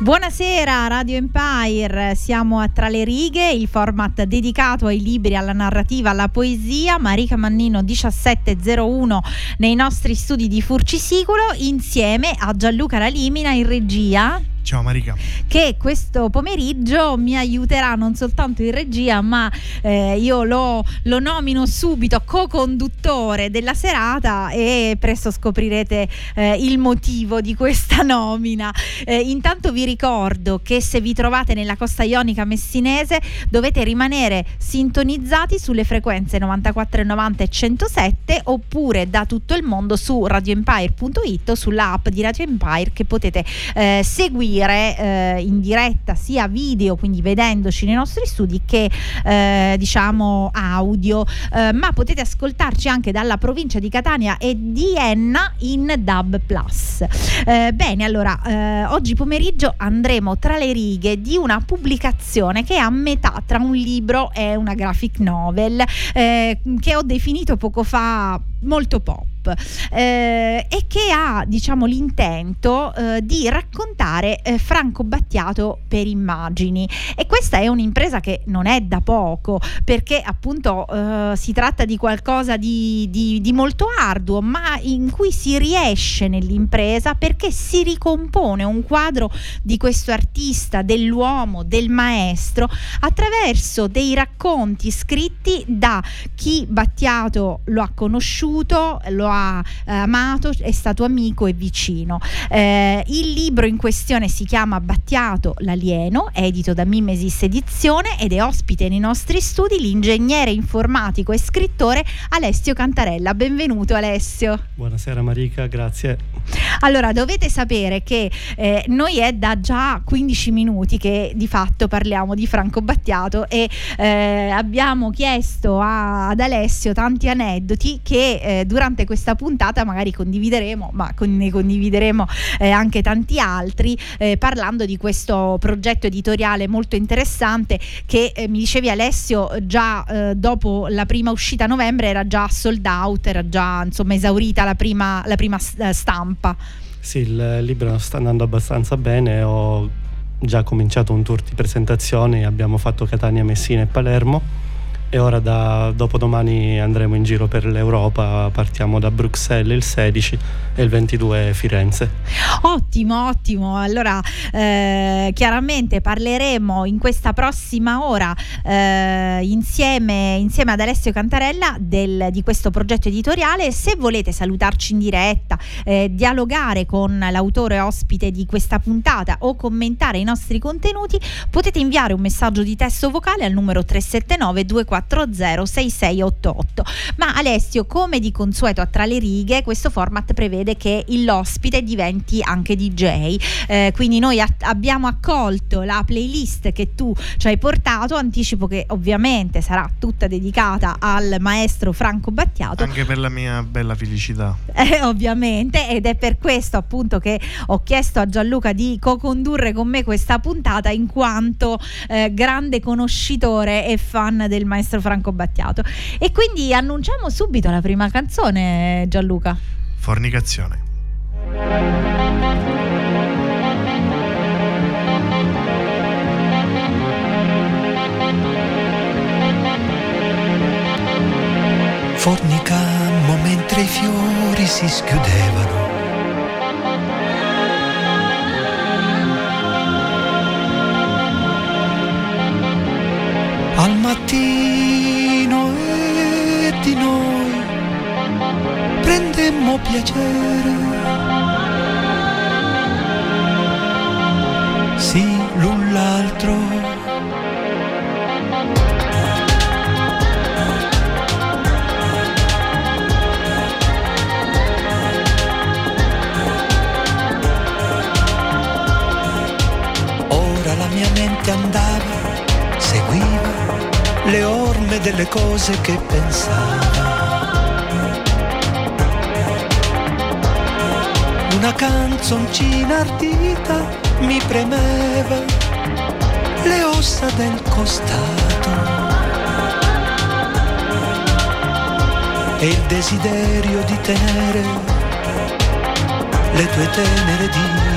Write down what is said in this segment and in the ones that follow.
Buonasera Radio Empire, siamo a Tra le righe, il format dedicato ai libri, alla narrativa, alla poesia. Marica Mannino 1701 nei nostri studi di Furcisicolo insieme a Gianluca Ralimina in regia Ciao Marica. che questo pomeriggio mi aiuterà non soltanto in regia, ma eh, io lo, lo nomino subito co-conduttore della serata e presto scoprirete eh, il motivo di questa nomina. Eh, intanto vi ricordo che se vi trovate nella costa ionica messinese dovete rimanere sintonizzati sulle frequenze 94 90 e 107 oppure da tutto il mondo su radioempire.it o sulla app di Radio Empire che potete eh, seguire eh, in diretta sia video, quindi vedendoci nei nostri studi, che eh, diciamo audio, eh, ma potete ascoltarci anche dalla provincia di Catania e di Enna in DAB Plus. Eh, bene, allora eh, oggi pomeriggio andremo tra le righe di una pubblicazione che è a metà tra un libro e una graphic novel eh, che ho definito poco fa molto pop. eh, e che ha diciamo l'intento eh, di raccontare eh, Franco Battiato per immagini e questa è un'impresa che non è da poco perché appunto eh, si tratta di qualcosa di, di- di molto arduo ma in cui si riesce nell'impresa perché si ricompone un quadro di questo artista, dell'uomo, del maestro attraverso dei racconti scritti da chi Battiato lo ha conosciuto, lo ha eh, amato, è stato amico e vicino. Eh, il libro in questione si chiama Battiato l'alieno, edito da Mimesis Edizione ed è ospite nei nostri studi l'ingegnere informatico e scrittore Alessio Cantarella. Benvenuto Alessio. Buonasera Marica, grazie. Allora, dovete sapere che eh, noi è da già 15 minuti che di fatto parliamo di Franco Battiato e eh, abbiamo chiesto a- ad Alessio tanti aneddoti che eh, durante questa puntata magari condivideremo, ma con- ne condivideremo eh, anche tanti altri, eh, parlando di questo progetto editoriale molto interessante che eh, mi dicevi Alessio già dopo la prima uscita a novembre era già sold out, era già insomma esaurita la prima, la prima stampa. Sì, il libro sta andando abbastanza bene, ho già cominciato un tour di presentazioni, abbiamo fatto Catania, Messina e Palermo e ora da dopodomani andremo in giro per l'Europa, partiamo da Bruxelles il 16 e il 22 Firenze. Ottimo, ottimo. Allora, eh, chiaramente parleremo in questa prossima ora eh, insieme, insieme ad Alessio Cantarella del- di questo progetto editoriale. Se volete salutarci in diretta, eh, dialogare con l'autore ospite di questa puntata o commentare i nostri contenuti, potete inviare un messaggio di testo vocale al numero 379 240 6688. Ma Alessio, come di consueto a tra le righe, questo format prevede che l'ospite diventi anche DJ. Eh, quindi noi a- abbiamo accolto la playlist che tu ci hai portato, anticipo che ovviamente sarà tutta dedicata al maestro Franco Battiato. Anche per la mia bella felicità. Eh, ovviamente ed è per questo appunto che ho chiesto a Gianluca di co-condurre con me questa puntata in quanto eh, grande conoscitore e fan del maestro Franco Battiato e quindi annunciamo subito la prima canzone Gianluca Fornicazione. Fornicammo mentre i fiori si schiudevano. Al mattino prendemmo piacere. Sì, l'un l'altro. Ora la mia mente andava, seguiva le orme delle cose che pensava. Una canzoncina ardita mi premeva le ossa del costato. E il desiderio di tenere le tue tenere dita.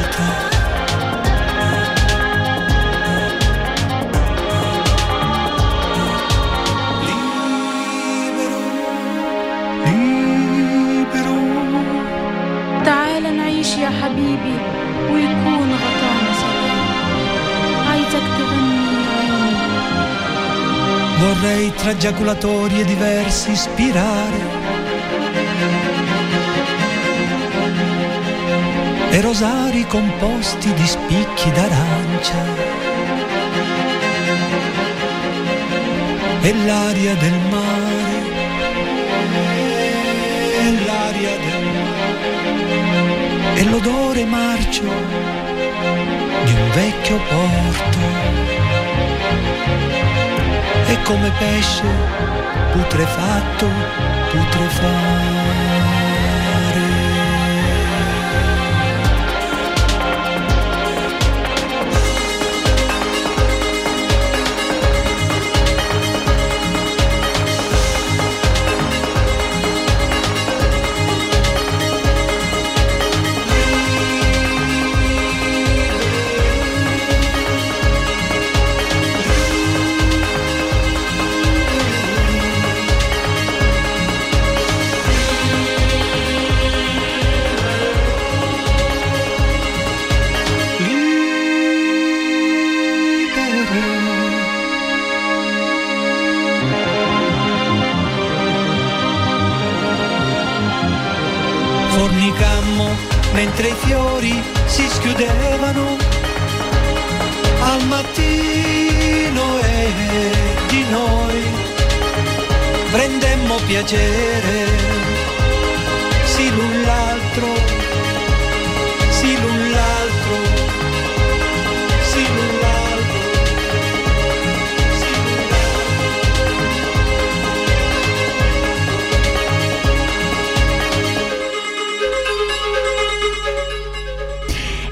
تعال نعيش يا حبيبي ويكون غطانا سلام عايزك تغني يا عيني Vorrei tra giaculatori e diversi ispirare. E rosari composti di spicchi d'arancia. E l'aria del mare. E l'aria del mare. e l'odore marcio di un vecchio porto e come pesce putrefatto, putrefare. Prendemmo piacere sì l'un l'altro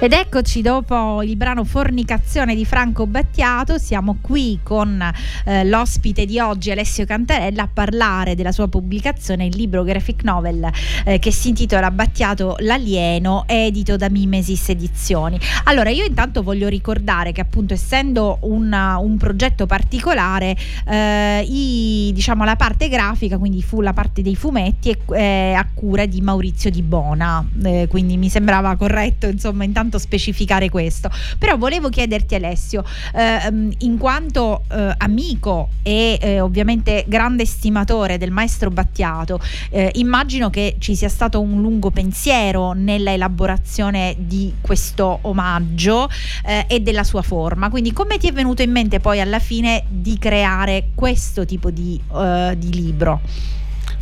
Ed eccoci dopo il brano Fornicazione di Franco Battiato, siamo qui con eh, l'ospite di oggi Alessio Cantarella a parlare della sua pubblicazione, il libro graphic novel eh, che si intitola Battiato l'alieno, edito da Mimesis Edizioni. Allora io intanto voglio ricordare che appunto essendo una- un progetto particolare, eh, i- diciamo la parte grafica, quindi fu la parte dei fumetti, è, è a cura di Maurizio Di Bona, eh, quindi mi sembrava corretto insomma intanto specificare questo. Però volevo chiederti Alessio, ehm, in quanto eh, amico e eh, ovviamente grande stimatore del maestro Battiato, eh, immagino che ci sia stato un lungo pensiero nella elaborazione di questo omaggio eh, e della sua forma. Quindi come ti è venuto in mente poi alla fine di creare questo tipo di, eh, di libro?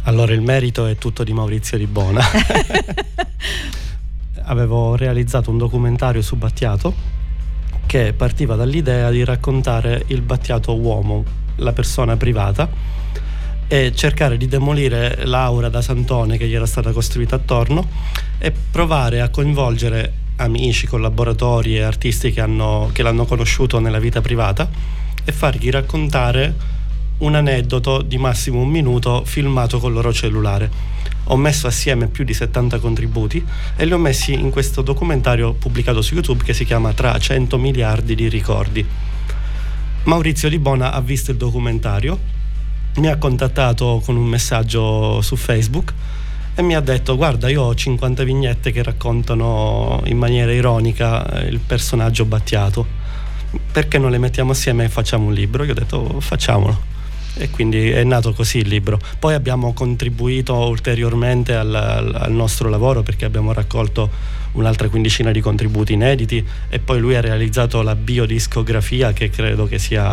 Allora il merito è tutto di Maurizio Di Bona. Avevo realizzato un documentario su Battiato che partiva dall'idea di raccontare il Battiato uomo, la persona privata, e cercare di demolire l'aura da santone che gli era stata costruita attorno e provare a coinvolgere amici, collaboratori e artisti che, hanno- che l'hanno conosciuto nella vita privata e fargli raccontare un aneddoto di massimo un minuto filmato col loro cellulare. Ho messo assieme più di 70 contributi e li ho messi in questo documentario pubblicato su YouTube che si chiama Tra 100 miliardi di ricordi. Maurizio Di Bona ha visto il documentario, mi ha contattato con un messaggio su Facebook e mi ha detto guarda io ho 50 vignette che raccontano in maniera ironica eh, il personaggio Battiato, perché non le mettiamo assieme e facciamo un libro? Io ho detto facciamolo e quindi è nato così il libro. Poi abbiamo contribuito ulteriormente al, al, nostro lavoro perché abbiamo raccolto un'altra quindicina di contributi inediti e poi lui ha realizzato la biodiscografia che credo che sia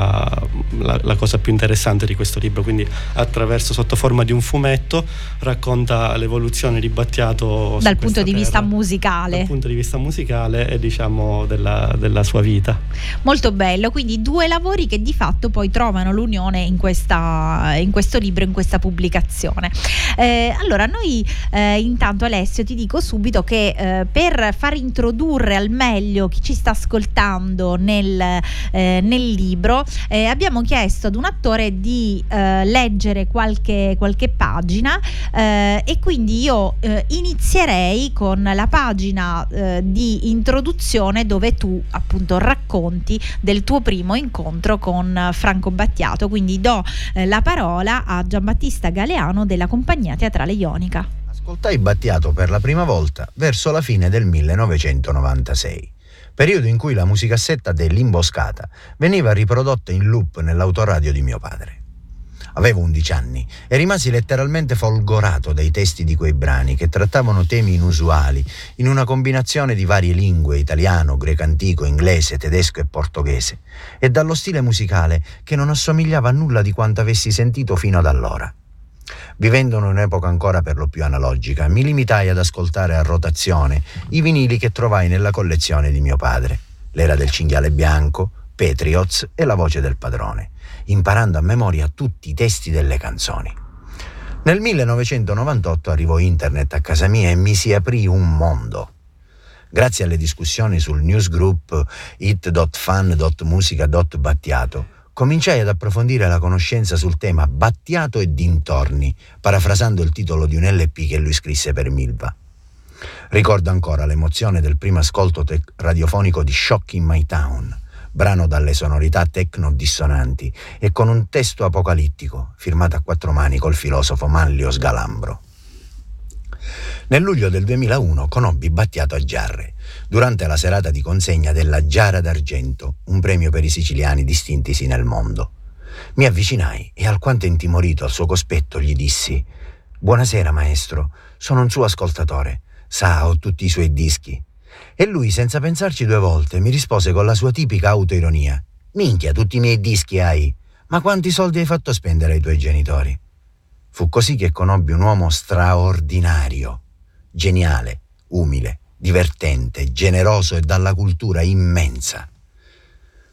la, la, cosa più interessante di questo libro, quindi attraverso sotto forma di un fumetto racconta l'evoluzione di Battiato dal punto di terra, vista musicale. Dal punto di vista musicale e diciamo della, della sua vita. Molto bello, quindi due lavori che di fatto poi trovano l'unione in, questa, in questo libro, in questa pubblicazione. Eh, allora, noi eh, intanto Alessio ti dico subito che eh, per far introdurre al meglio chi ci sta ascoltando nel, eh, nel libro, eh, abbiamo chiesto ad un attore di eh, leggere qualche, qualche pagina eh, e quindi io eh, inizierei con la pagina eh, di introduzione dove tu appunto racconti del tuo primo incontro con Franco Battiato. Quindi do la parola a Giambattista Galeano della compagnia teatrale Ionica. Ascoltai Battiato per la prima volta verso la fine del 1996, periodo in cui la musicassetta dell'Imboscata veniva riprodotta in loop nell'autoradio di mio padre. Avevo 11 anni e rimasi letteralmente folgorato dai testi di quei brani che trattavano temi inusuali in una combinazione di varie lingue, italiano, greco antico, inglese, tedesco e portoghese, e dallo stile musicale che non assomigliava a nulla di quanto avessi sentito fino ad allora. Vivendo in un'epoca ancora per lo più analogica, mi limitai ad ascoltare a rotazione i vinili che trovai nella collezione di mio padre, l'era del cinghiale bianco, Patriots e la voce del padrone, imparando a memoria tutti i testi delle canzoni. Nel 1998 arrivò internet a casa mia e mi si aprì un mondo. Grazie alle discussioni sul newsgroup it.fan.musica.battiato, cominciai ad approfondire la conoscenza sul tema Battiato e dintorni, parafrasando il titolo di un LP che lui scrisse per Milva. Ricordo ancora l'emozione del primo ascolto te- radiofonico di Shock in My Town, brano dalle sonorità tecno-dissonanti e con un testo apocalittico, firmato a quattro mani col filosofo Manlio Sgalambro. Nel luglio del 2001 conobbi Battiato a Giarre, durante la serata di consegna della Giara d'Argento, un premio per i siciliani distintisi nel mondo. Mi avvicinai e alquanto intimorito al suo cospetto gli dissi Buonasera maestro, sono un suo ascoltatore, sa, ho tutti i suoi dischi. E lui, senza pensarci due volte, mi rispose con la sua tipica autoironia Minchia, tutti i miei dischi hai, ma quanti soldi hai fatto spendere ai tuoi genitori? Fu così che conobbi un uomo straordinario, geniale, umile, divertente, generoso e dalla cultura immensa.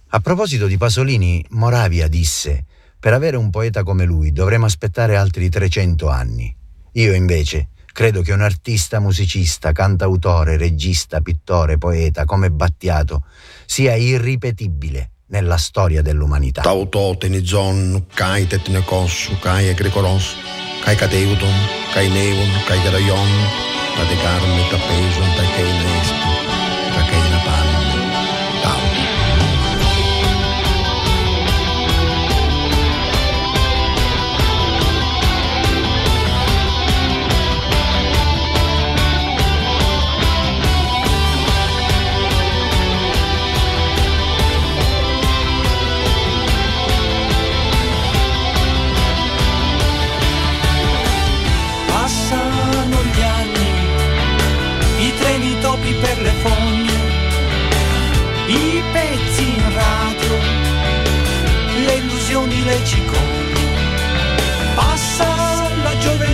A proposito di Pasolini, Moravia disse: Per avere un poeta come lui dovremo aspettare altri 300 anni. Io invece credo che un artista, musicista, cantautore, regista, pittore, poeta come Battiato sia irripetibile nella storia dell'umanità. Tauto tenizon, kai tetnekos, kai agrikoros, kai kadeudon, kai neivon, kai gerajon, tadegarum et apeijon, tai keinais,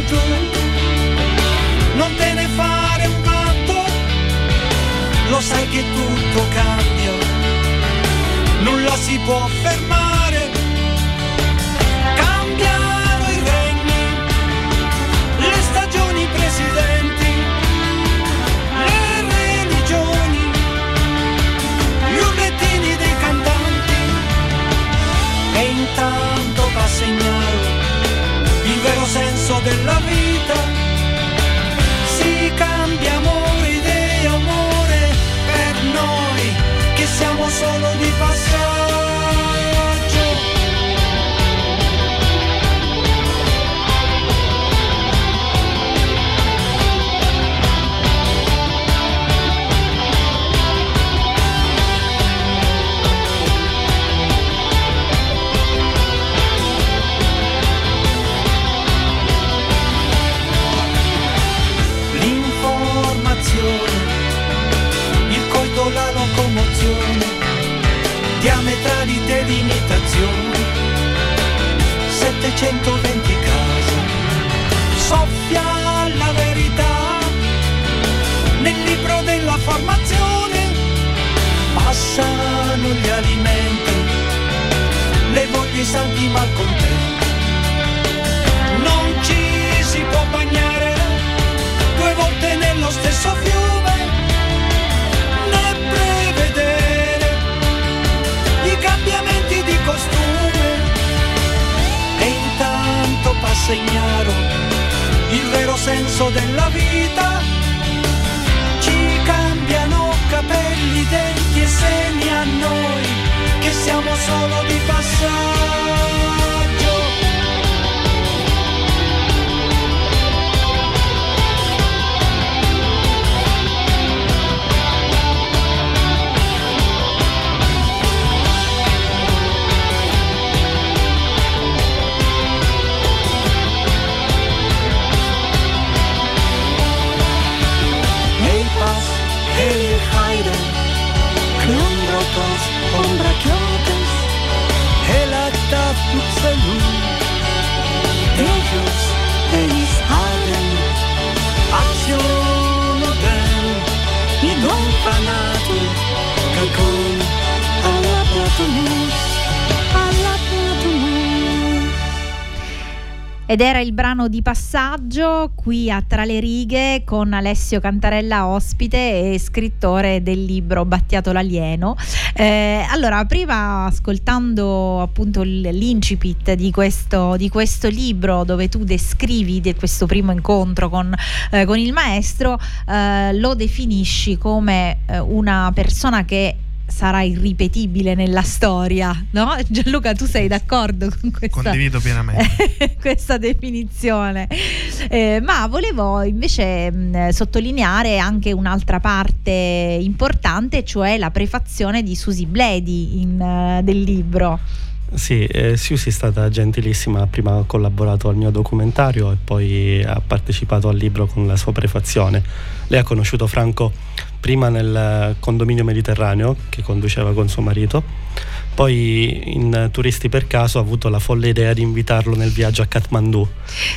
gioventù, non te ne fare un canto, lo sai che tutto cambia, nulla si può fermare. Cambiano i regni, le stagioni presidenti, Ed era il brano di passaggio qui a Tra le righe con Alessio Cantarella ospite e scrittore del libro Battiato l'alieno. Eh, allora, prima ascoltando appunto l'incipit di questo, di questo libro dove tu descrivi di questo primo incontro con, eh, con il maestro, eh, lo definisci come eh, una persona che sarà irripetibile nella storia, no? Gianluca, tu sei d'accordo con questa Condivido pienamente. questa definizione. Eh, ma volevo invece mh, sottolineare anche un'altra parte importante, cioè la prefazione di Susi Bledi in, eh, del libro. Sì, eh, Siusi è stata gentilissima, prima ha collaborato al mio documentario e poi ha partecipato al libro con la sua prefazione. Lei ha conosciuto Franco prima nel condominio mediterraneo che conduceva con suo marito, poi in Turisti per caso ha avuto la folle idea di invitarlo nel viaggio a Kathmandu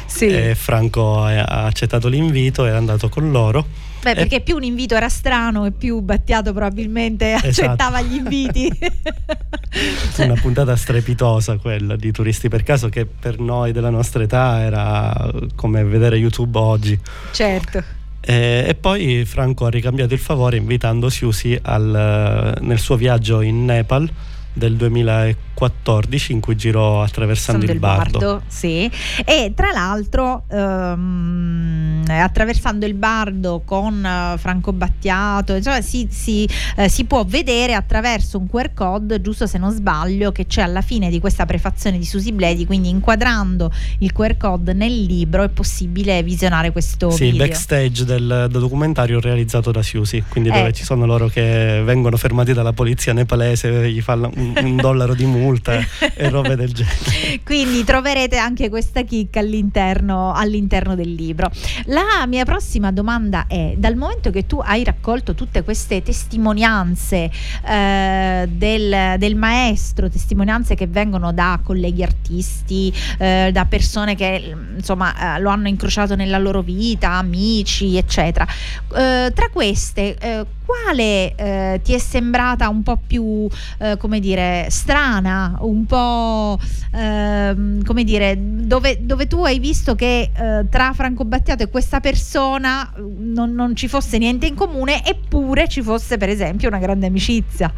Sì. Franco ha accettato l'invito e è andato con loro. Beh, e- perché più un invito era strano e più Battiato probabilmente Esatto. accettava gli inviti. una puntata strepitosa quella di Turisti per caso che per noi della nostra età era come vedere YouTube oggi. certo. Eh, e poi Franco ha ricambiato il favore invitando Siusi al, nel suo viaggio in Nepal del 2014 in cui girò attraversando il del Bardo. sì. E tra l'altro, ehm, attraversando il Bardo con eh, Franco Battiato, insomma, si, si, eh, si può vedere attraverso un QR code, giusto se non sbaglio, che c'è alla fine di questa prefazione di Susi Bledi. Quindi, inquadrando il QR code nel libro, è possibile visionare questo Sì, il video. backstage del, del documentario realizzato da Siusi, quindi Eh. dove ci sono loro che vengono fermati dalla polizia nepalese, gli fanno un, dollaro di multa e robe del genere. Quindi troverete anche questa chicca all'interno, all'interno del libro. La mia prossima domanda è: dal momento che tu hai raccolto tutte queste testimonianze eh, del, del maestro, testimonianze che vengono da colleghi artisti, eh, da persone che insomma eh, lo hanno incrociato nella loro vita, amici, eccetera. Eh, tra queste, eh, quale eh, ti è sembrata un po' più, eh, come dire, strana, un po' ehm, come dire, dove, dove tu hai visto che eh, tra Franco Battiato e questa persona eh, non, non ci fosse niente in comune, eppure ci fosse, per esempio, una grande amicizia.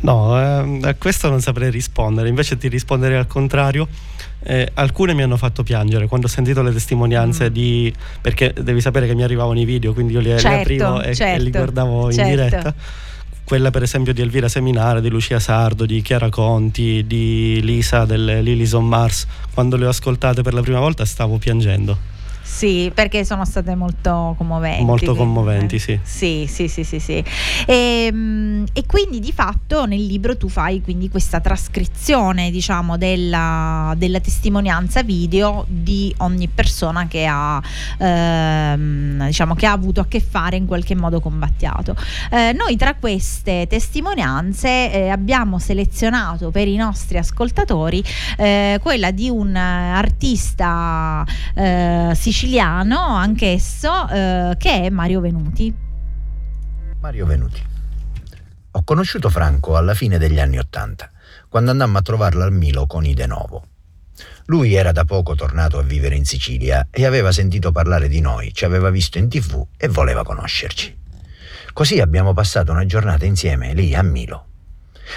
No, ehm, a questo non saprei rispondere, invece ti risponderei al contrario. Eh, alcune mi hanno fatto piangere quando ho sentito le testimonianze Mm. di perché devi sapere che mi arrivavano i video quindi io li, li Certo, aprivo e, e li certo, guardavo in certo. diretta quella per esempio di Elvira Seminare, di Lucia Sardo, di Chiara Conti, di Lisa delle Lilies on Mars quando le ho ascoltate per la prima volta stavo piangendo Sì, perché sono state molto commoventi. Molto commoventi, eh. sì. Sì, sì, sì, sì, sì. E, mm, e quindi di fatto nel libro tu fai quindi questa trascrizione, diciamo, della, della testimonianza video di ogni persona che ha, ehm, diciamo, che ha avuto a che fare in qualche modo con Battiato. Eh, noi tra queste testimonianze eh, abbiamo selezionato per i nostri ascoltatori eh, quella di un artista eh, siciliano, anch'esso, eh, che è Mario Venuti. Mario Venuti. Ho conosciuto Franco alla fine degli anni Ottanta, quando andammo a trovarlo al Milo con I De Novo. Lui era da poco tornato a vivere in Sicilia e aveva sentito parlare di noi, ci aveva visto in tv e voleva conoscerci. Così abbiamo passato una giornata insieme lì a Milo.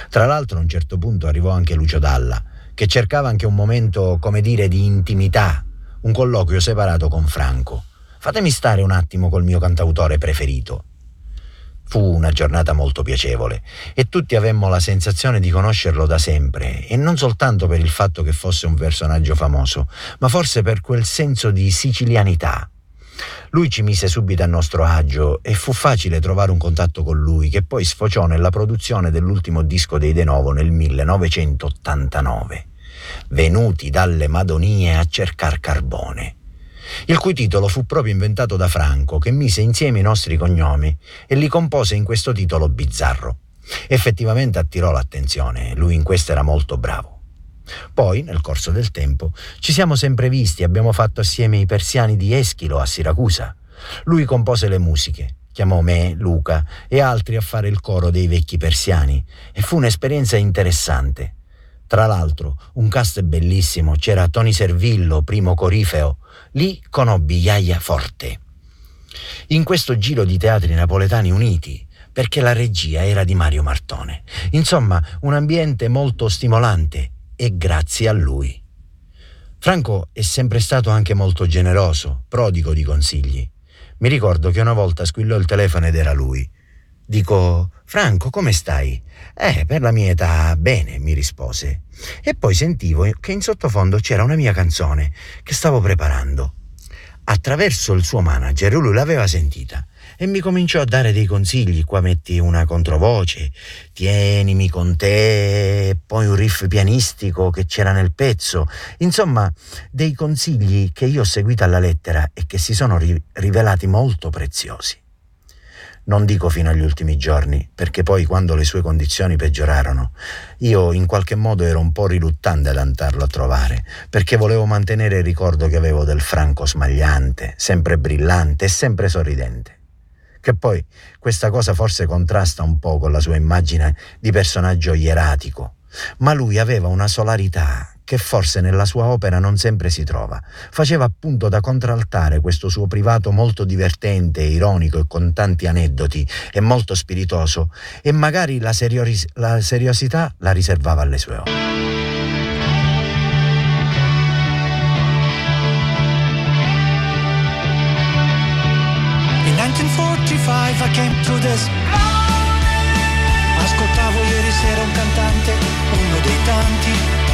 Tra l'altro a un certo punto arrivò anche Lucio Dalla, che cercava anche un momento, come dire, di intimità, un colloquio separato con Franco. Fatemi stare un attimo col mio cantautore preferito. Fu una giornata molto piacevole e tutti avemmo la sensazione di conoscerlo da sempre e non soltanto per il fatto che fosse un personaggio famoso, ma forse per quel senso di sicilianità. Lui ci mise subito a nostro agio e fu facile trovare un contatto con lui che poi sfociò nella produzione dell'ultimo disco dei De Novo nel 1989, Venuti dalle Madonie a cercar carbone il cui titolo fu proprio inventato da Franco, che mise insieme i nostri cognomi e li compose in questo titolo bizzarro. Effettivamente attirò l'attenzione, lui in questo era molto bravo. Poi, nel corso del tempo, ci siamo sempre visti, abbiamo fatto assieme i persiani di Eschilo a Siracusa. Lui compose le musiche, chiamò me, Luca e altri a fare il coro dei vecchi persiani e fu un'esperienza interessante. Tra l'altro, un cast bellissimo, c'era Tony Servillo, primo corifeo, lì conobbi Iaia Forte. In questo giro di teatri napoletani uniti, perché la regia era di Mario Martone. Insomma, un ambiente molto stimolante e grazie a lui. Franco è sempre stato anche molto generoso, prodigo di consigli. Mi ricordo che una volta squillò il telefono ed era lui. Dico, Franco, come stai? Eh, per la mia età, bene, mi rispose. E poi sentivo che in sottofondo c'era una mia canzone che stavo preparando. Attraverso il suo manager lui l'aveva sentita e mi cominciò a dare dei consigli. Qua metti una controvoce, tienimi con te, poi un riff pianistico che c'era nel pezzo. Insomma, dei consigli che io ho seguito alla lettera e che si sono ri- rivelati molto preziosi. Non dico fino agli ultimi giorni, perché poi quando le sue condizioni peggiorarono, io in qualche modo ero un po' riluttante ad andarlo a trovare, perché volevo mantenere il ricordo che avevo del Franco smagliante, sempre brillante e sempre sorridente. Che poi questa cosa forse contrasta un po' con la sua immagine di personaggio ieratico, ma lui aveva una solarità che forse nella sua opera non sempre si trova. Faceva appunto da contraltare questo suo privato molto divertente, ironico e con tanti aneddoti e molto spiritoso e magari la, serioris- la seriosità la riservava alle sue opere. In 1945 I came to this Ascoltavo ieri sera un cantante, uno dei tanti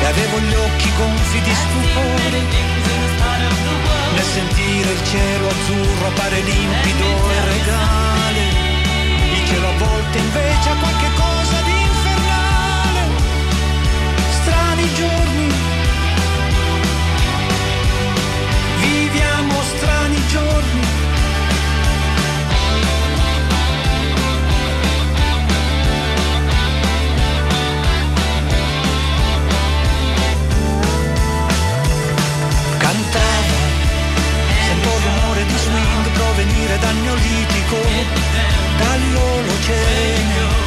E avevo gli occhi gonfi di stupore. Nel sentire il cielo azzurro appare limpido e regale. Il cielo a volte invece ha qualche cosa di infernale. Strani giorni provenire dal neolitico, dall'olocene.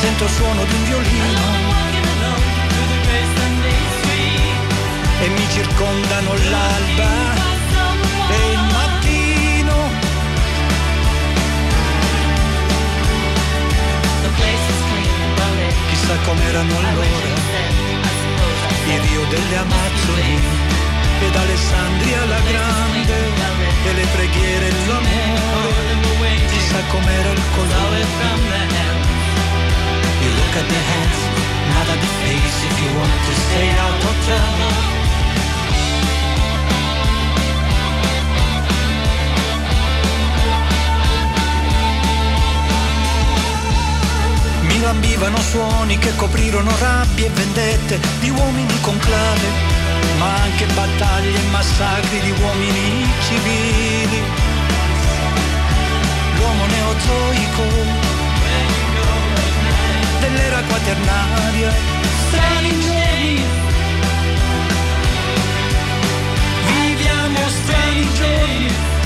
Sento il suono di un violino e mi circondano l'alba e il mattino. Chissà com'erano allora i Rio delle Amazzoni ed Alessandria la grande e le preghiere e l'amore chissà com'era il colore. You look at the hands, not at the face if you want to stay out of trouble Mi lambivano suoni che coprirono rabbie e vendette di uomini con clave ma anche battaglie e massacri di uomini civili. L'uomo neozoico dell'era quaternaria, strani giorni. Viviamo strani giorni.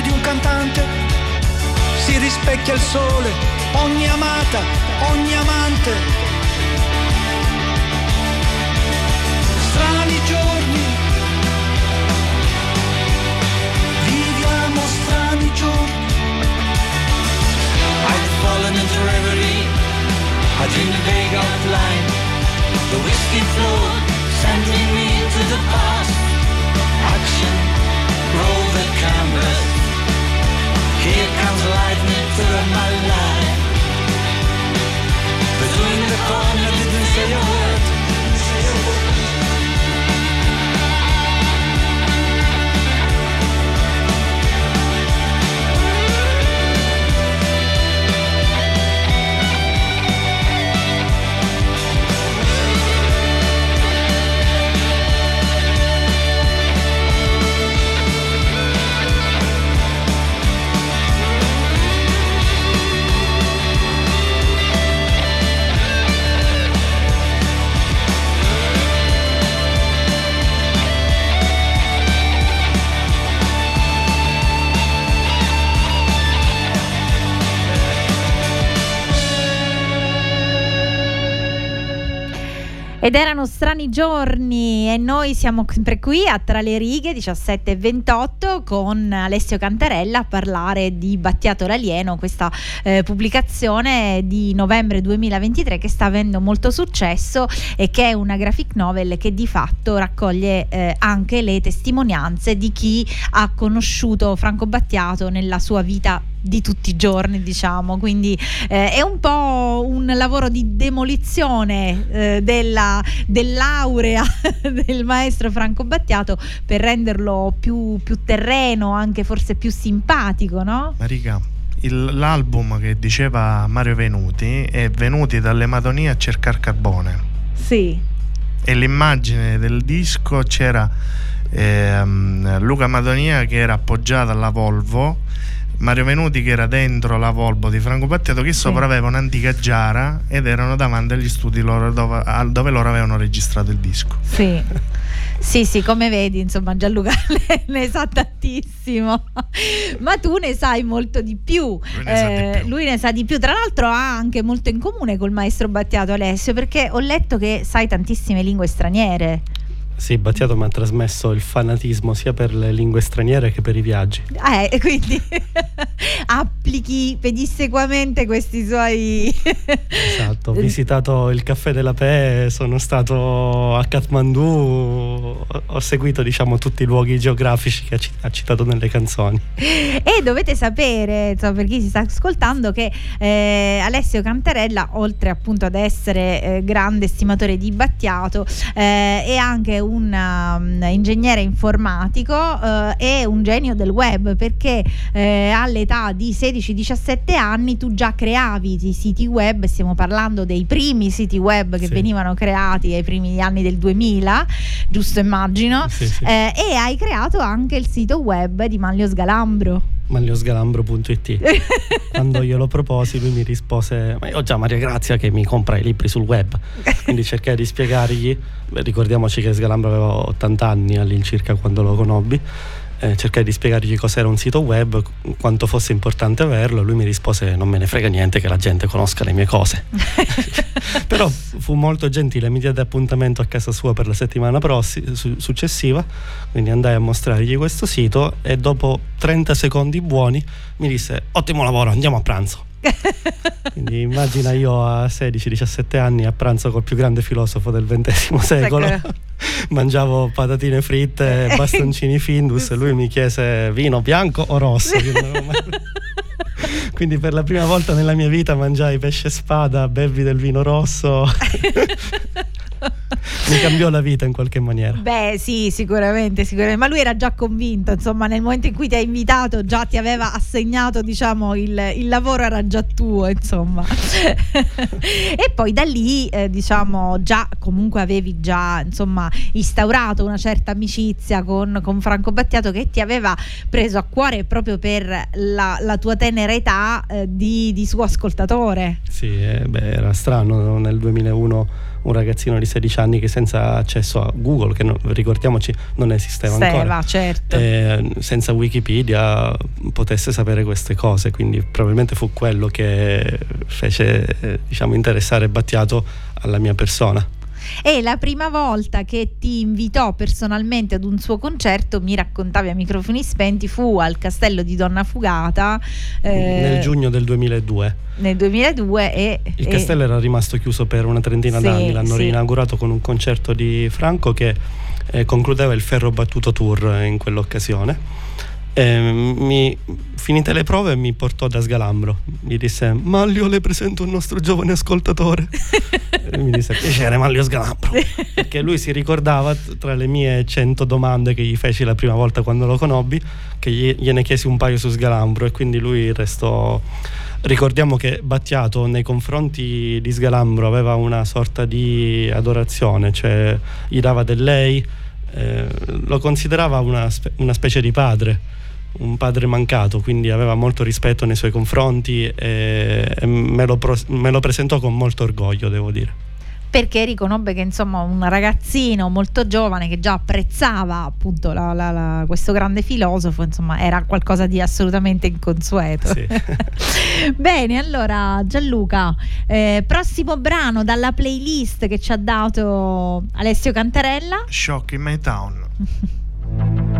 Voce di un cantante si rispecchia il sole, ogni amata, ogni amante. Strani giorni, viviamo strani giorni. I'd fallen into reverie, I dreamed a vague outline. The whiskey flowed, sending me to the past. Action, roll the canvas. Here comes lightning to my life. Between the didn't say a word. Ed erano strani giorni e noi siamo sempre qui a Tra le righe 17 e 28 con Alessio Cantarella a parlare di Battiato l'alieno, questa eh, pubblicazione di novembre 2023 che sta avendo molto successo e che è una graphic novel che di fatto raccoglie eh, anche le testimonianze di chi ha conosciuto Franco Battiato nella sua vita di tutti i giorni, diciamo. Quindi eh, è un po' un lavoro di demolizione eh, della, dell'aurea del maestro Franco Battiato per renderlo più, più terreno, anche forse più simpatico, no? Marica, il- l'album che diceva Mario Venuti è Venuti dalle Madonie a cercare carbone. Sì. E l'immagine del disco c'era ehm, Luca Madonia che era appoggiata alla Volvo. Mario Venuti che era dentro la Volvo di Franco Battiato che sopra aveva un'antica giara ed erano davanti agli studi loro dove, dove loro avevano registrato il disco. Sì. Sì, sì, come vedi, insomma, Gianluca ne- sa tantissimo, ma tu ne sai molto di più. Lui ne sa di Eh, più. lui ne sa di più. Tra l'altro, ha anche molto in comune col maestro Battiato Alessio, perché ho letto che sai tantissime lingue straniere. Sì, Battiato mi ha trasmesso il fanatismo sia per le lingue straniere che per i viaggi. Eh, quindi applichi pedissequamente questi suoi. Esatto, ho visitato il caffè della Pe, sono stato a Kathmandu, ho- seguito diciamo tutti i luoghi geografici che ha ci- ha citato nelle canzoni. E dovete sapere, insomma, per chi si sta ascoltando, che eh, Alessio Cantarella, oltre appunto ad essere eh, grande estimatore di Battiato, eh, è anche un um, ingegnere informatico eh, e un genio del web, perché eh, all'età di 16-17 anni tu già creavi i siti web, stiamo parlando dei primi siti web che Sì. venivano creati ai primi anni del 2000, giusto immagino, Sì, sì. eh, e hai creato anche il sito web di Manlio Sgalambro. magliosgalambro.it quando glielo proposi lui mi rispose ma io ho già Maria Grazia che mi compra i libri sul web. Quindi cercai di spiegargli ricordiamoci che Sgalambro aveva 80 anni all'incirca quando lo conobbi eh, cercai di spiegargli cos'era un sito web quanto fosse importante averlo lui mi rispose non me ne frega niente che la gente conosca le mie cose. Però fu molto gentile mi diede appuntamento a casa sua per la settimana prossi- su- successiva quindi andai a mostrargli questo sito e dopo 30 secondi buoni mi disse ottimo lavoro andiamo a pranzo quindi immagina io a 16-17 anni a pranzo col più grande filosofo del XX secolo. mangiavo patatine fritte e bastoncini Findus e lui mi chiese vino bianco o rosso Quindi per la prima volta nella mia vita mangiai pesce spada, bevi del vino rosso. Mi cambiò la vita in qualche maniera. Beh, sì, sicuramente, sicuramente. Ma lui era già convinto, insomma, nel momento in cui ti ha invitato, già ti aveva assegnato, diciamo, il, il lavoro era già tuo, insomma. e poi da lì, eh, diciamo, già comunque avevi già, insomma, instaurato una certa amicizia con, con Franco Battiato che ti aveva preso a cuore proprio per la, la tua tenera età eh, di, di suo ascoltatore. Sì, eh, beh, era strano nel 2001 un ragazzino di 16 anni che senza accesso a Google, che no, ricordiamoci non esisteva Steva, ancora, certo. eh, senza Wikipedia potesse sapere queste cose, quindi probabilmente fu quello che fece eh, diciamo, interessare Battiato alla mia persona. E la prima volta che ti invitò personalmente ad un suo concerto, mi raccontavi a microfoni spenti, fu al castello di Donna Fugata. eh, Nel giugno del 2002. nel 2002 e, Il e- castello era rimasto chiuso per una trentina Sì, d'anni, l'hanno sì. riinaugurato con un concerto di Franco che eh, concludeva il Ferro Battuto Tour in quell'occasione. Eh, mi- finite le prove mi portò da Sgalambro, mi disse Maglio le presento un nostro giovane ascoltatore. E mi disse piacere Maglio Sgalambro, perché lui si ricordava tra le mie cento domande che gli feci la prima volta quando lo conobbi, che gli- gliene chiesi un paio su Sgalambro e quindi lui restò Ricordiamo che Battiato nei confronti di Sgalambro aveva una sorta di adorazione, cioè gli dava del lei, eh, lo considerava una, spe- una specie di padre, un padre mancato, quindi aveva molto rispetto nei suoi confronti e, e me, lo pros- me lo presentò con molto orgoglio, devo dire. perché riconobbe che insomma un ragazzino molto giovane che già apprezzava appunto la- la- la- questo grande filosofo, insomma era qualcosa di assolutamente inconsueto. Sì. Bene, allora Gianluca, eh, prossimo brano dalla playlist che ci ha dato Alessio Cantarella. Shock in my town.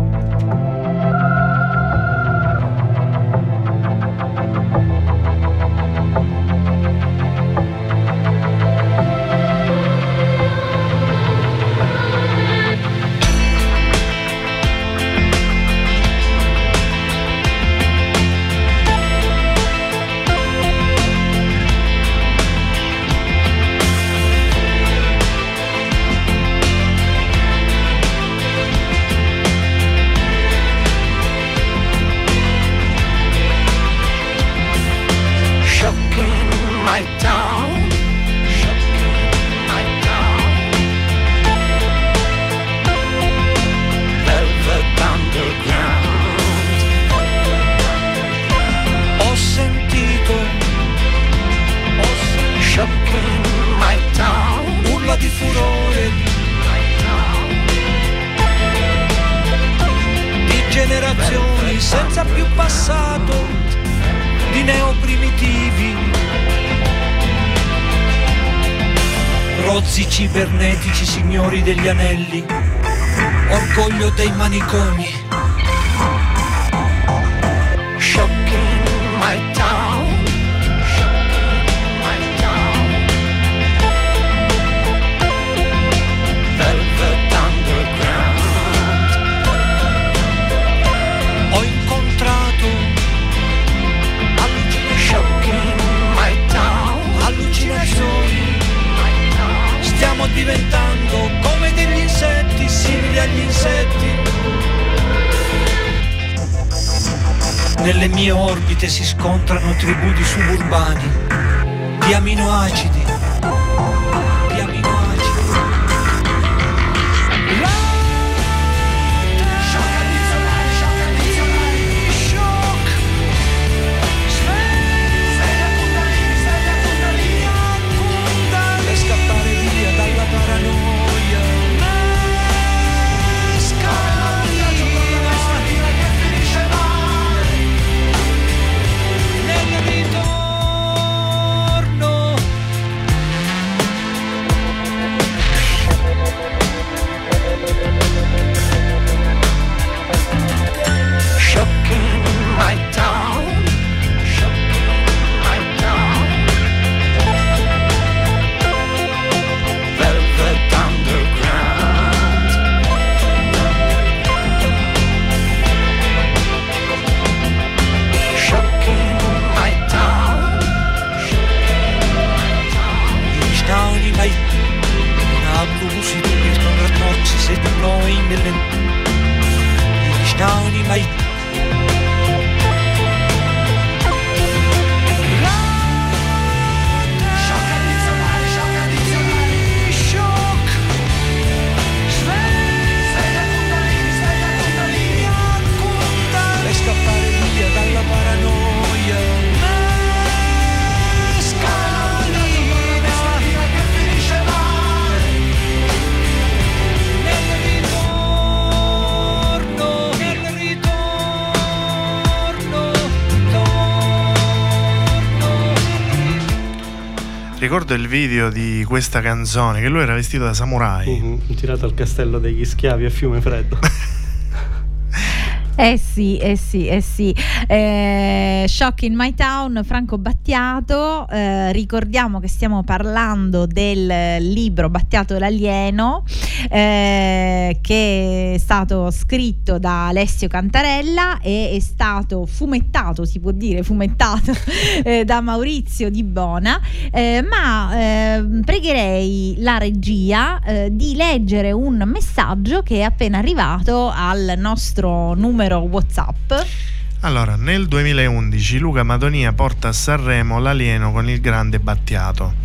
ricordo il video di questa canzone che lui era vestito da samurai. Mhm, Girato al castelllo degli schiavi a Fiume Freddo. Eh sì, eh sì, eh sì. Eh, Shock in My Town, Franco Battiato. eh, ricordiamo che stiamo parlando del libro Battiato l'alieno, eh, che è stato scritto da Alessio Cantarella e è stato fumettato, si può dire, fumettato eh, da Maurizio Di Bona. Eh, ma ehm, pregherei la regia eh, di leggere un messaggio che è appena arrivato al nostro numero WhatsApp. Allora, nel 2011 Luca Madonia porta a Sanremo l'alieno con il grande Battiato.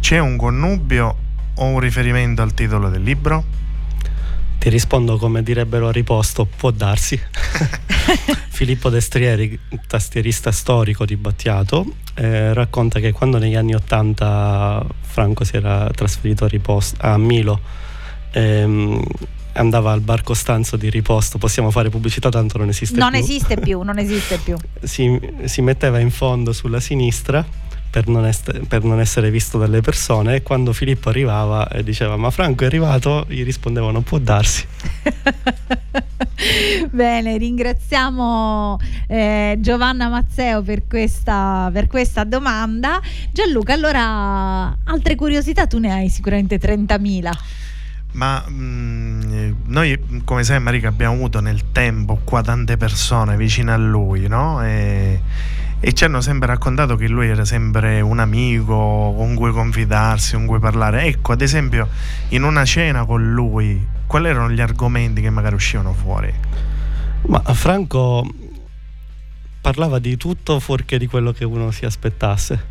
C'è un connubio o un riferimento al titolo del libro? Ti rispondo come direbbero a riposto, può darsi. Filippo Destrieri, tastierista storico di Battiato, eh, racconta che quando negli anni Ottanta Franco si era trasferito a, riposto, a Milo, ehm, andava al bar Costanzo di riposto, possiamo fare pubblicità tanto non esiste Non più. esiste più, non esiste più. si, si metteva in fondo sulla sinistra per non, est- per non essere visto dalle persone e quando Filippo arrivava e diceva ma Franco è arrivato gli rispondevano può darsi Bene, ringraziamo eh, Giovanna Mazzeo per questa, per questa domanda. Gianluca, allora altre curiosità tu ne hai sicuramente 30.000. Ma mm, noi, come sai, Marica, abbiamo avuto nel tempo qua tante persone vicine a lui, no? E, e ci hanno sempre raccontato che lui era sempre un amico con cui confidarsi, con cui parlare. Ecco, ad esempio, in una cena con lui, quali erano gli argomenti che magari uscivano fuori? ma Franco parlava di tutto fuorché di quello che uno si aspettasse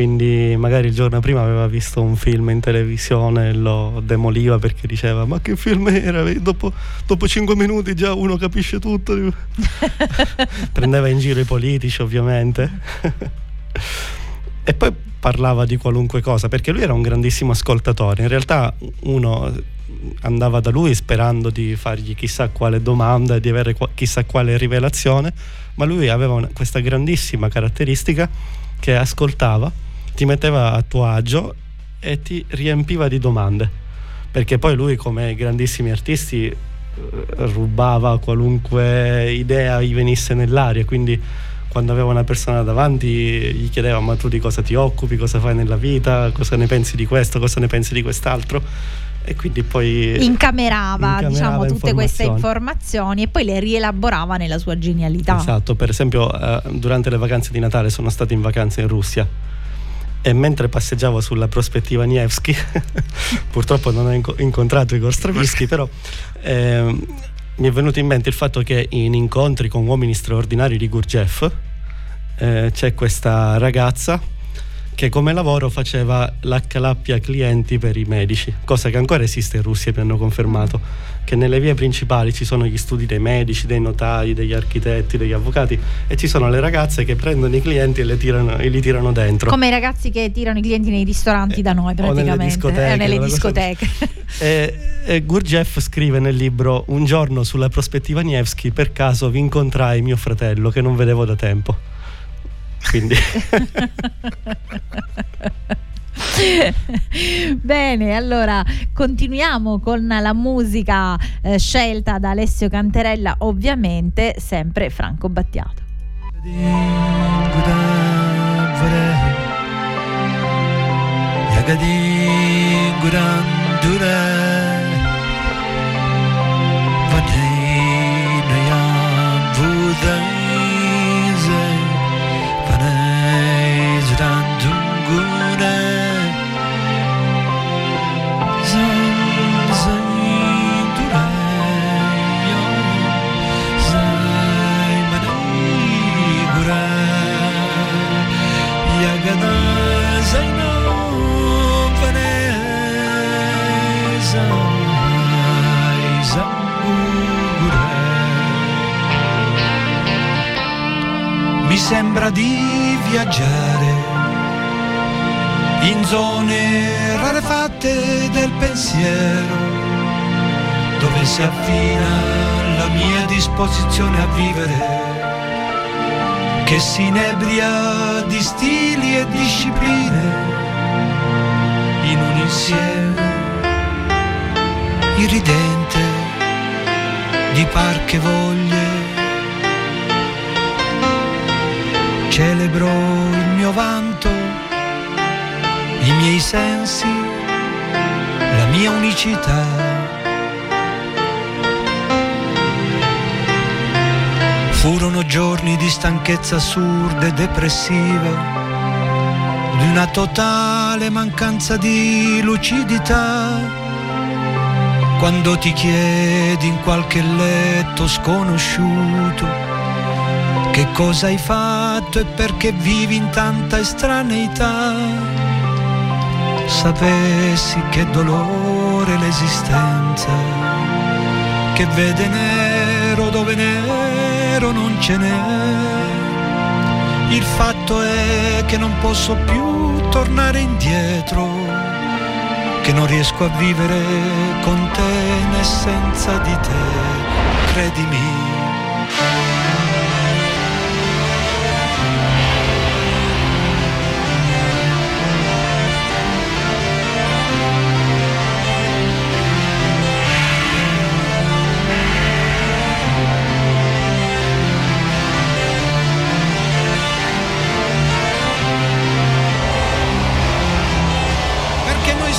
quindi magari il giorno prima aveva visto un film in televisione e lo demoliva perché diceva ma che film era? Dopo, dopo 5 minuti già uno capisce tutto. Prendeva in giro i politici ovviamente. E poi parlava di qualunque cosa perché lui era un grandissimo ascoltatore. In realtà uno andava da lui sperando di fargli chissà quale domanda di avere chissà quale rivelazione ma lui aveva una- questa grandissima caratteristica che ascoltava ti metteva a tuo agio e ti riempiva di domande. Perché poi lui come grandissimi artisti eh, rubava qualunque idea gli venisse nell'aria quindi quando aveva una persona davanti gli chiedeva ma tu di cosa ti occupi, cosa fai nella vita, cosa ne pensi di questo, cosa ne pensi di quest'altro? E quindi poi Incamerava, incamerava diciamo, tutte queste informazioni. informazioni e poi le rielaborava nella sua genialità. Esatto, per esempio eh, durante le vacanze di Natale sono stato in vacanza in Russia e mentre passeggiavo sulla prospettiva Nevsky, purtroppo non ho inco- incontrato Igor Stravinsky, però ehm, mi è venuto in mente il fatto che in incontri con uomini straordinari di Gurdjieff eh, c'è questa ragazza che come lavoro faceva l'accalappia clienti per i medici, cosa che ancora esiste in Russia, mi hanno confermato, che nelle vie principali ci sono gli studi dei medici, dei notai, degli architetti, degli avvocati e ci sono le ragazze che prendono i clienti e, tirano, e li tirano dentro. Come i ragazzi che tirano i clienti nei ristoranti da noi o nelle praticamente, discoteche, eh, nelle discoteche. E, e Gurdjieff scrive nel libro Un giorno sulla prospettiva Nevsky per caso vi incontrai mio fratello che non vedevo da tempo. Quindi Bene, allora continuiamo con la musica eh, scelta da Alessio Canterella, ovviamente sempre Franco Battiato. Sembra di viaggiare in zone rarefatte del pensiero dove si affina la mia disposizione a vivere che si inebria di stili e discipline insieme, irridente di parche voglie. Celebro il mio vanto, i miei sensi, la mia unicità. Furono giorni di stanchezza assurda e depressiva, di una totale mancanza di lucidità. Quando ti chiedi in qualche letto sconosciuto che cosa hai fatto e perché vivi in tanta estraneità, sapessi che dolore l'esistenza, che vede nero dove nero non ce n'è. Il fatto è che non posso più tornare indietro, che non riesco a vivere con te né senza di te, credimi.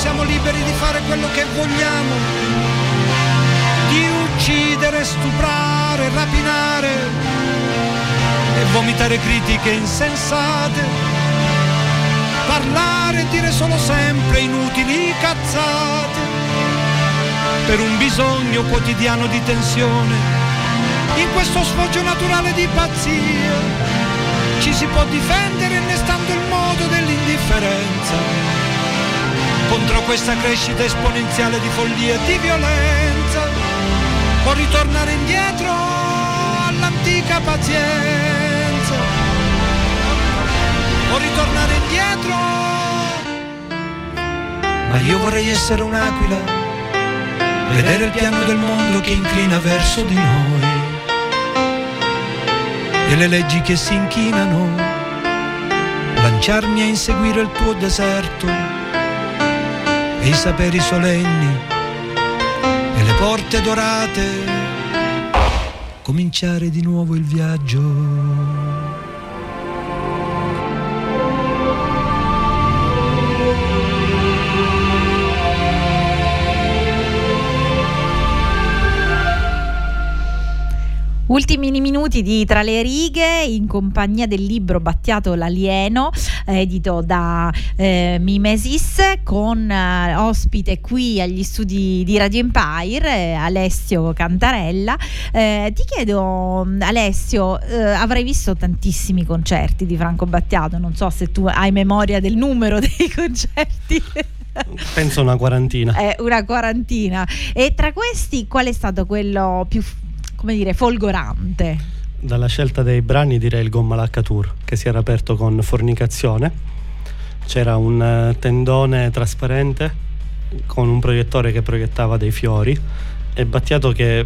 Siamo liberi di fare quello che vogliamo, di uccidere, stuprare, rapinare e vomitare critiche insensate, parlare e dire solo sempre inutili cazzate, per un bisogno quotidiano di tensione, in questo sfoggio naturale di pazzia. Ci si può difendere innestando il modo dell'indifferenza contro questa crescita esponenziale di follia e di violenza. Può ritornare indietro all'antica pazienza. Può ritornare indietro. Ma io vorrei essere un'aquila, vedere il piano del mondo che inclina verso di noi e le leggi che si inchinano, lanciarmi a inseguire il tuo deserto e i saperi solenni e le porte dorate, cominciare di nuovo il viaggio. Ultimi minuti di Tra le righe in compagnia del libro Battiato l'alieno edito da eh, Mimesis con eh, ospite qui agli studi di Radio Empire eh, Alessio Cantarella. Eh, ti chiedo Alessio, eh, avrai visto tantissimi concerti di Franco Battiato, non so se tu hai memoria del numero dei concerti. Penso una quarantina. Eh, una quarantina. E tra questi qual è stato quello più, come dire, folgorante? Dalla scelta dei brani direi il Gomma Lacca Tour, che si era aperto con Fornicazione. C'era un eh, tendone trasparente con un proiettore che proiettava dei fiori e Battiato che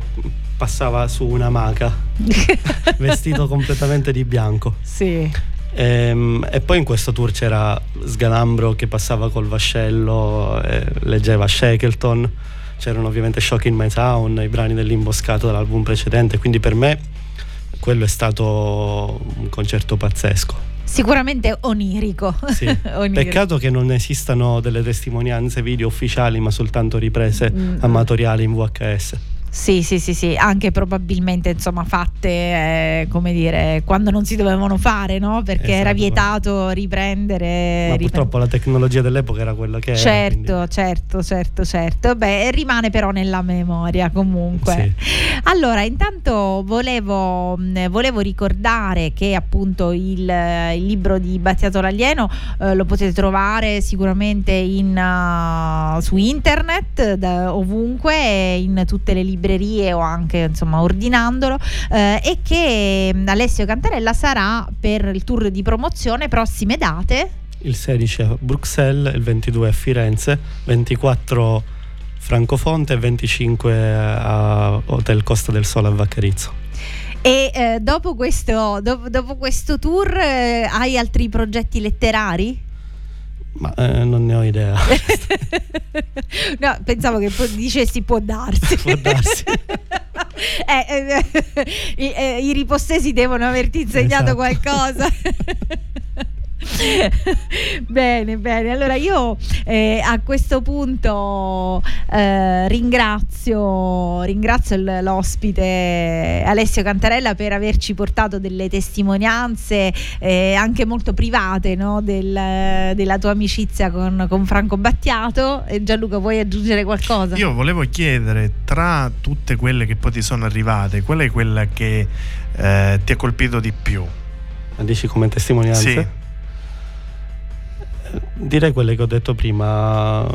passava su una maca, vestito completamente di bianco. Sì. Ehm, E, poi in questo tour c'era Sgalambro che passava col vascello, e leggeva Shackleton, c'erano ovviamente Shock in My Town, i brani dell'imboscato dell'album precedente, quindi per me quello è stato un concerto pazzesco. Sicuramente onirico. Sì. Onirico. Peccato che non esistano delle testimonianze video ufficiali, ma soltanto riprese Mm. amatoriali in VHS. Sì, sì, sì, sì, anche probabilmente insomma fatte, eh, come dire, quando non si dovevano fare, no? Perché era Esatto. vietato riprendere. Ma riprendere. purtroppo la tecnologia dell'epoca era quella che era. Certo, quindi- certo, certo, certo. Beh, rimane però nella memoria comunque. Allora, intanto volevo, volevo ricordare che appunto il, il libro di Battiato l'Alieno eh, lo potete trovare sicuramente in, uh, su internet, da ovunque, in tutte le librerie o anche insomma ordinandolo eh, e che mh, Alessio Cantarella sarà per il tour di promozione prossime date. Il 16 a Bruxelles, il 22 a Firenze, 24 Francofonte e 25 a Hotel Costa del Sole a Vaccarizzo. E eh, dopo, questo, dopo, dopo questo tour eh, hai altri progetti letterari? Ma eh, non ne ho idea. no, pensavo che dicessi può darsi. Può darsi. Eh, eh, i, eh, I ripossesi devono averti insegnato Esatto. qualcosa. bene, bene. Allora io eh, a questo punto eh, ringrazio, ringrazio l- l'ospite Alessio Cantarella per averci portato delle testimonianze eh, anche molto private no, del- della tua amicizia con, con Franco Battiato. E Gianluca, vuoi aggiungere qualcosa? Io volevo chiedere, tra tutte quelle che poi ti sono arrivate, qual è quella che eh, ti ha colpito di più? Ma Dici come testimonianze? Sì. Direi quelle che ho detto prima,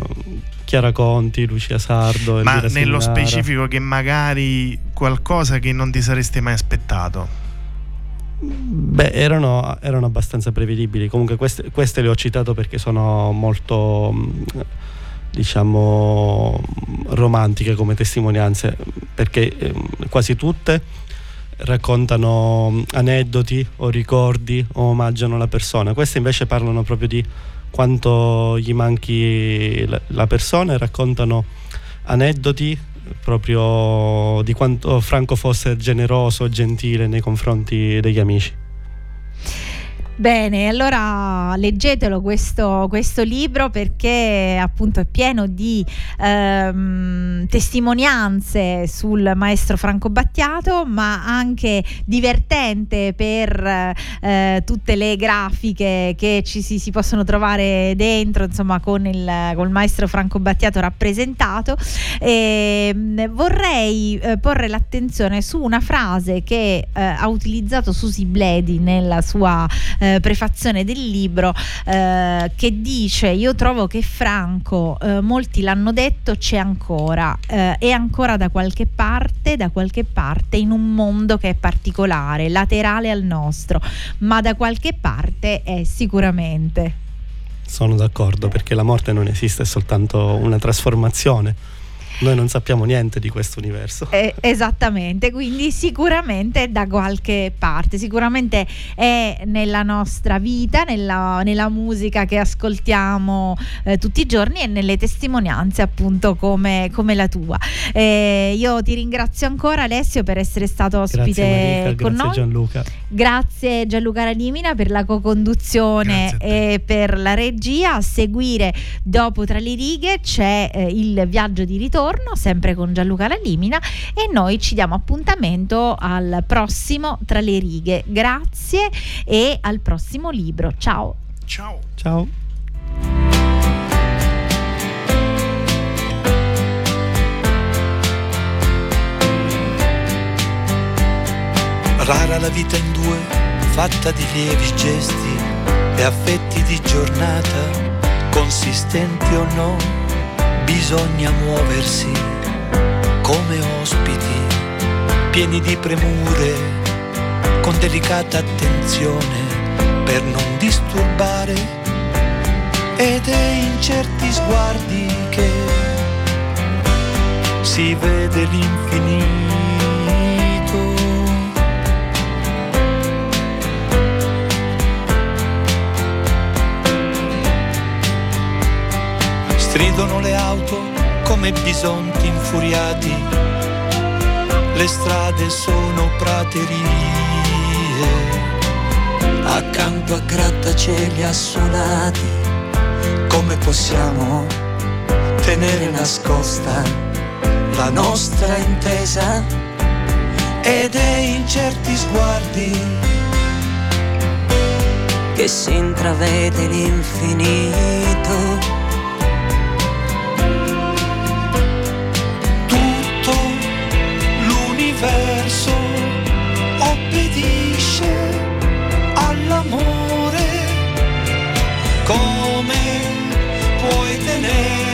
Chiara Conti, Lucia Sardo. Ma Elvira nello Seminara. specifico che magari qualcosa che non ti saresti mai aspettato. Beh, erano, erano abbastanza prevedibili. Comunque queste, queste le ho citato perché sono molto, diciamo, romantiche come testimonianze, perché ehm, quasi tutte raccontano aneddoti o ricordi o omaggiano la persona. Queste invece parlano proprio di quanto gli manchi la, persona e raccontano aneddoti proprio di quanto Franco fosse generoso e gentile nei confronti degli amici. Bene, allora leggetelo questo, questo libro perché appunto è pieno di ehm, testimonianze sul maestro Franco Battiato, ma anche divertente per eh, tutte le grafiche che ci si, si possono trovare dentro, insomma, con il, con maestro Franco Battiato rappresentato. E, mh, vorrei eh, porre l'attenzione su una frase che eh, ha utilizzato Susi Bledi nella sua eh, prefazione del libro eh, che dice io trovo che Franco eh, molti l'hanno detto c'è ancora eh, è ancora da qualche parte da qualche parte in un mondo che è particolare laterale al nostro ma da qualche parte è sicuramente Sono d'accordo perché la morte non esiste, è soltanto una trasformazione. Noi non sappiamo niente di questo universo. Eh, esattamente, quindi sicuramente da qualche parte, sicuramente è nella nostra vita, nella, nella musica che ascoltiamo eh, tutti i giorni e nelle testimonianze appunto come, come la tua. Eh, io ti ringrazio ancora Alessio per essere stato ospite Grazie Marica, con grazie noi. Gianluca. Grazie Gianluca Radimina per la co-conduzione e per la regia. A seguire dopo tra le righe c'è eh, il viaggio di ritorno, sempre con Gianluca Radimina e noi ci diamo appuntamento al prossimo tra le righe. Grazie e al prossimo libro. Ciao. Ciao. Ciao. Rara la vita in due, fatta di lievi gesti e affetti di giornata, consistenti o no, bisogna muoversi come ospiti, pieni di premure, con delicata attenzione per non disturbare, ed è in certi sguardi che si vede l'infinito. Stridono le auto come bisonti infuriati, le strade sono praterie, accanto a grattacieli assolati. Come possiamo tenere nascosta la nostra intesa? ed è in certi sguardi Che si intravede l'infinito. All'amore. Come puoi tenere